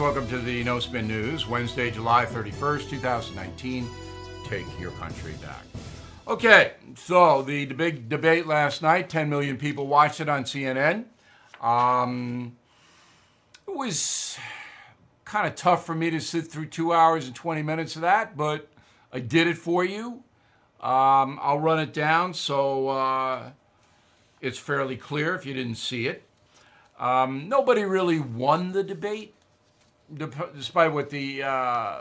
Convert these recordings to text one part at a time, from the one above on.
Welcome to the No Spin News, Wednesday, July 31st, 2019. Take your country back. Okay, so the big debate last night, 10 million people watched it on CNN. Um, it was kind of tough for me to sit through two hours and 20 minutes of that, but I did it for you. Um, I'll run it down so uh, it's fairly clear if you didn't see it. Um, nobody really won the debate, despite what the uh,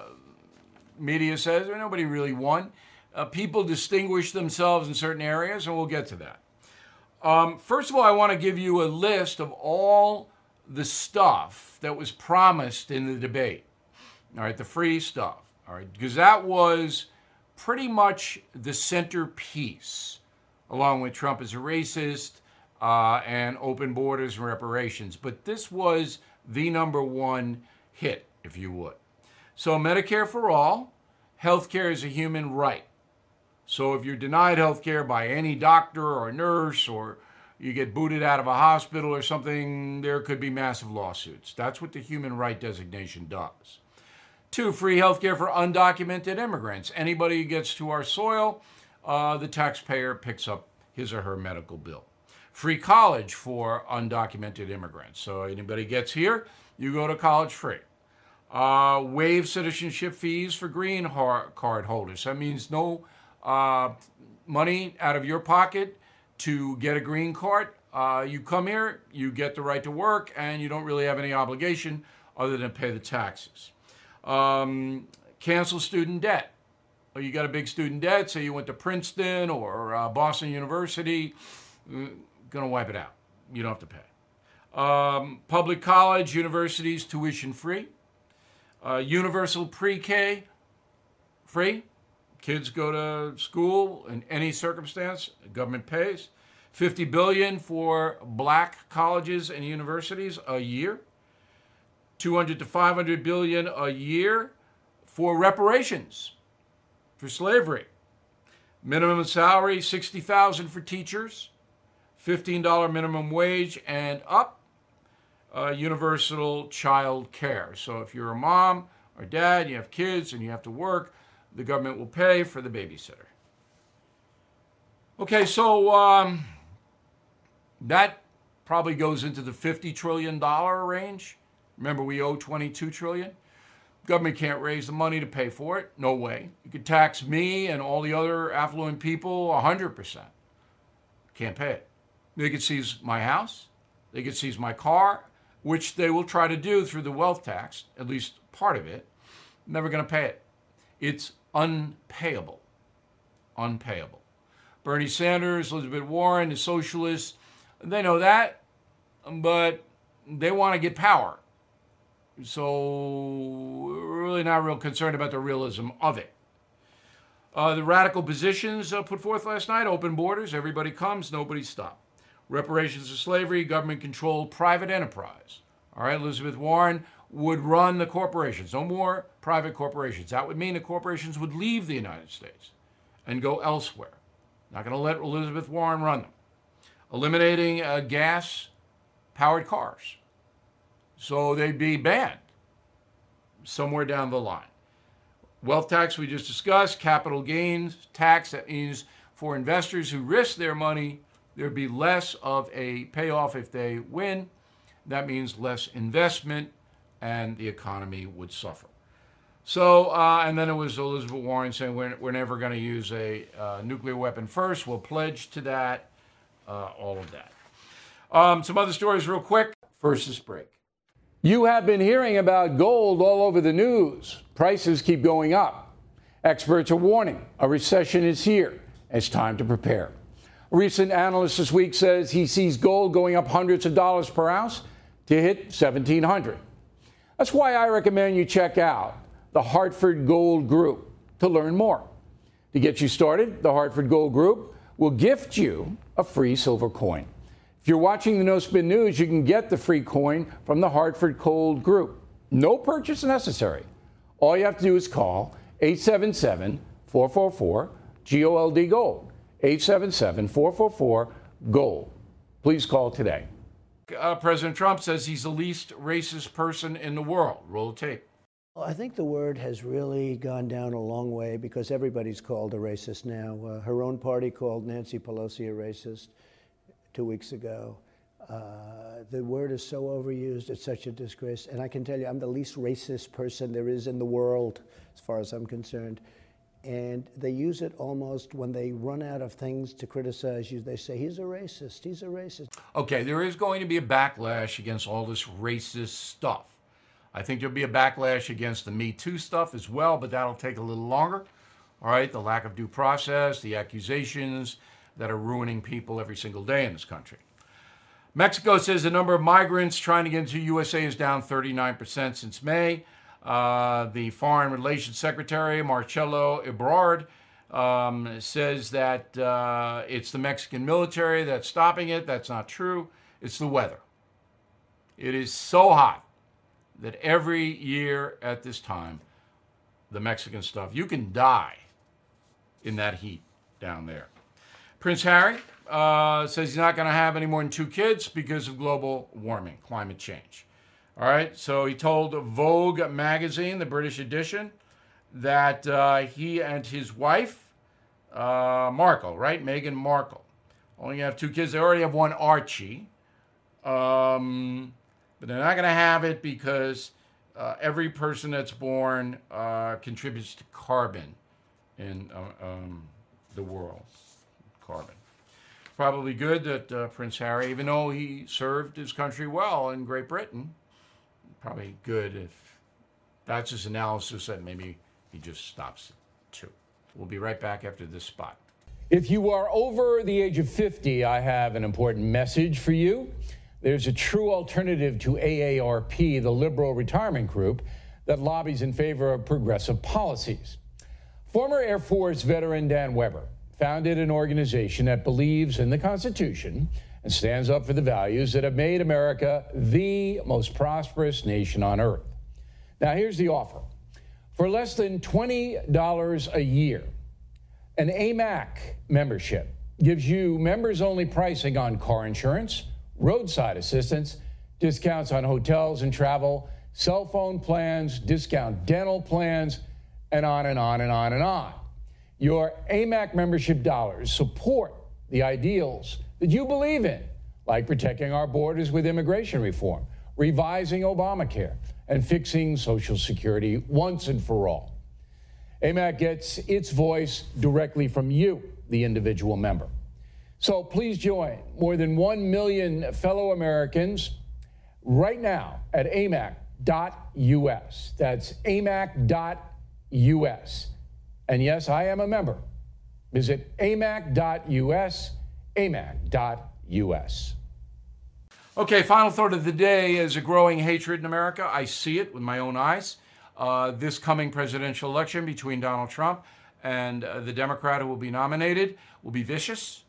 media says. Nobody really won. Uh, people distinguish themselves in certain areas, and we'll get to that. Um, first of all, I want to give you a list of all the stuff that was promised in the debate. All right, the free stuff. All right, because that was pretty much the centerpiece, along with Trump as a racist uh, and open borders and reparations. But this was the number one hit, if you would. So, Medicare for all, healthcare is a human right. So, if you're denied healthcare by any doctor or nurse or you get booted out of a hospital or something, there could be massive lawsuits. That's what the human right designation does. Two, free health care for undocumented immigrants. Anybody who gets to our soil, uh, the taxpayer picks up his or her medical bill. Free college for undocumented immigrants. So anybody gets here, you go to college free. Uh, waive citizenship fees for green card holders. That means no uh, money out of your pocket to get a green card. Uh, you come here, you get the right to work, and you don't really have any obligation other than pay the taxes. Um, cancel student debt. Or you got a big student debt, say you went to Princeton or uh, Boston University, going to wipe it out. You don't have to pay. Um, public college, universities, tuition free. Uh, universal pre K, free. Kids go to school in any circumstance, government pays. 50 billion for black colleges and universities a year. 200 to 500 billion a year for reparations for slavery. Minimum salary 60,000 for teachers, $15 minimum wage and up. Uh, universal child care. So if you're a mom or dad, you have kids and you have to work, the government will pay for the babysitter. Okay, so um, that probably goes into the $50 trillion range. Remember, we owe 22 trillion. Government can't raise the money to pay for it. No way. You could tax me and all the other affluent people 100%. Can't pay it. They could seize my house. They could seize my car, which they will try to do through the wealth tax, at least part of it. Never going to pay it. It's unpayable. Unpayable. Bernie Sanders, Elizabeth Warren, the socialists, they know that, but they want to get power. So, we're really not real concerned about the realism of it. Uh, the radical positions uh, put forth last night open borders, everybody comes, nobody stopped. Reparations of slavery, government controlled private enterprise. All right, Elizabeth Warren would run the corporations, no more private corporations. That would mean the corporations would leave the United States and go elsewhere. Not going to let Elizabeth Warren run them. Eliminating uh, gas powered cars. So they'd be banned somewhere down the line. Wealth tax we just discussed, capital gains tax, that means for investors who risk their money, there'd be less of a payoff if they win. That means less investment and the economy would suffer. So, uh, and then it was Elizabeth Warren saying we're, we're never going to use a uh, nuclear weapon first. We'll pledge to that, uh, all of that. Um, some other stories, real quick. First, this break. You have been hearing about gold all over the news. Prices keep going up. Experts are warning a recession is here. It's time to prepare. Recent analyst this week says he sees gold going up hundreds of dollars per ounce to hit 1700. That's why I recommend you check out the Hartford Gold Group to learn more. To get you started, the Hartford Gold Group will gift you a free silver coin. If you're watching the No Spin News, you can get the free coin from the Hartford Gold Group. No purchase necessary. All you have to do is call 877 444 GOLD Gold. 877 444 GOLD. Please call today. uh, President Trump says he's the least racist person in the world. Roll tape. Well, I think the word has really gone down a long way because everybody's called a racist now. Uh, her own party called Nancy Pelosi a racist two weeks ago. Uh, the word is so overused, it's such a disgrace. And I can tell you, I'm the least racist person there is in the world, as far as I'm concerned. And they use it almost when they run out of things to criticize you. They say, he's a racist, he's a racist. Okay, there is going to be a backlash against all this racist stuff. I think there'll be a backlash against the Me Too stuff as well, but that'll take a little longer. All right, the lack of due process, the accusations that are ruining people every single day in this country. Mexico says the number of migrants trying to get into USA is down 39% since May. Uh, the Foreign Relations Secretary, Marcelo Ebrard, um, says that uh, it's the Mexican military that's stopping it. That's not true. It's the weather. It is so hot that every year at this time, the Mexican stuff, you can die in that heat down there. Prince Harry uh, says he's not going to have any more than two kids because of global warming, climate change. All right, so he told Vogue magazine, the British edition, that uh, he and his wife, uh, Markle, right, Meghan Markle, only have two kids. They already have one, Archie. Um, but they're not going to have it because uh, every person that's born uh, contributes to carbon in uh, um, the world. Carbon. Probably good that uh, Prince Harry, even though he served his country well in Great Britain, probably good if that's his analysis that maybe he just stops too. We'll be right back after this spot. If you are over the age of 50, I have an important message for you. There's a true alternative to AARP, the liberal retirement group that lobbies in favor of progressive policies. Former Air Force veteran Dan Weber founded an organization that believes in the Constitution and stands up for the values that have made America the most prosperous nation on earth. Now, here's the offer for less than $20 a year, an AMAC membership gives you members only pricing on car insurance roadside assistance, discounts on hotels and travel, cell phone plans, discount dental plans, and on and on and on and on. Your AMAC membership dollars support the ideals that you believe in, like protecting our borders with immigration reform, revising Obamacare, and fixing Social Security once and for all. AMAC gets its voice directly from you, the individual member. So please join more than 1 million fellow Americans right now at amac.us. That's amac.us. And yes, I am a member. Visit amac.us, amac.us. Okay, final thought of the day is a growing hatred in America. I see it with my own eyes. Uh, this coming presidential election between Donald Trump and uh, the Democrat who will be nominated will be vicious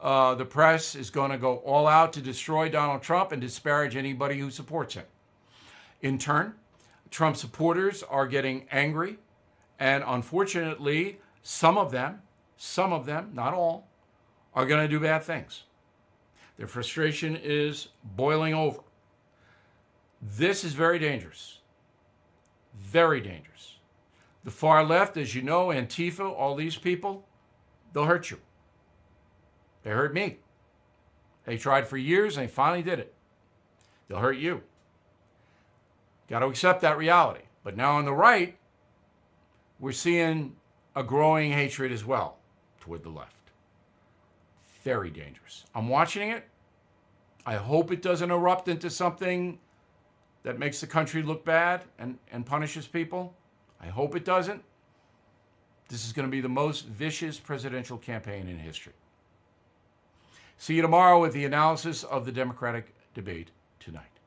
uh, the press is going to go all out to destroy Donald Trump and disparage anybody who supports him. In turn, Trump supporters are getting angry, and unfortunately, some of them, some of them, not all, are going to do bad things. Their frustration is boiling over. This is very dangerous. Very dangerous. The far left, as you know, Antifa, all these people, they'll hurt you. They hurt me. They tried for years and they finally did it. They'll hurt you. Got to accept that reality. But now on the right, we're seeing a growing hatred as well toward the left. Very dangerous. I'm watching it. I hope it doesn't erupt into something that makes the country look bad and, and punishes people. I hope it doesn't. This is going to be the most vicious presidential campaign in history. See you tomorrow with the analysis of the Democratic debate tonight.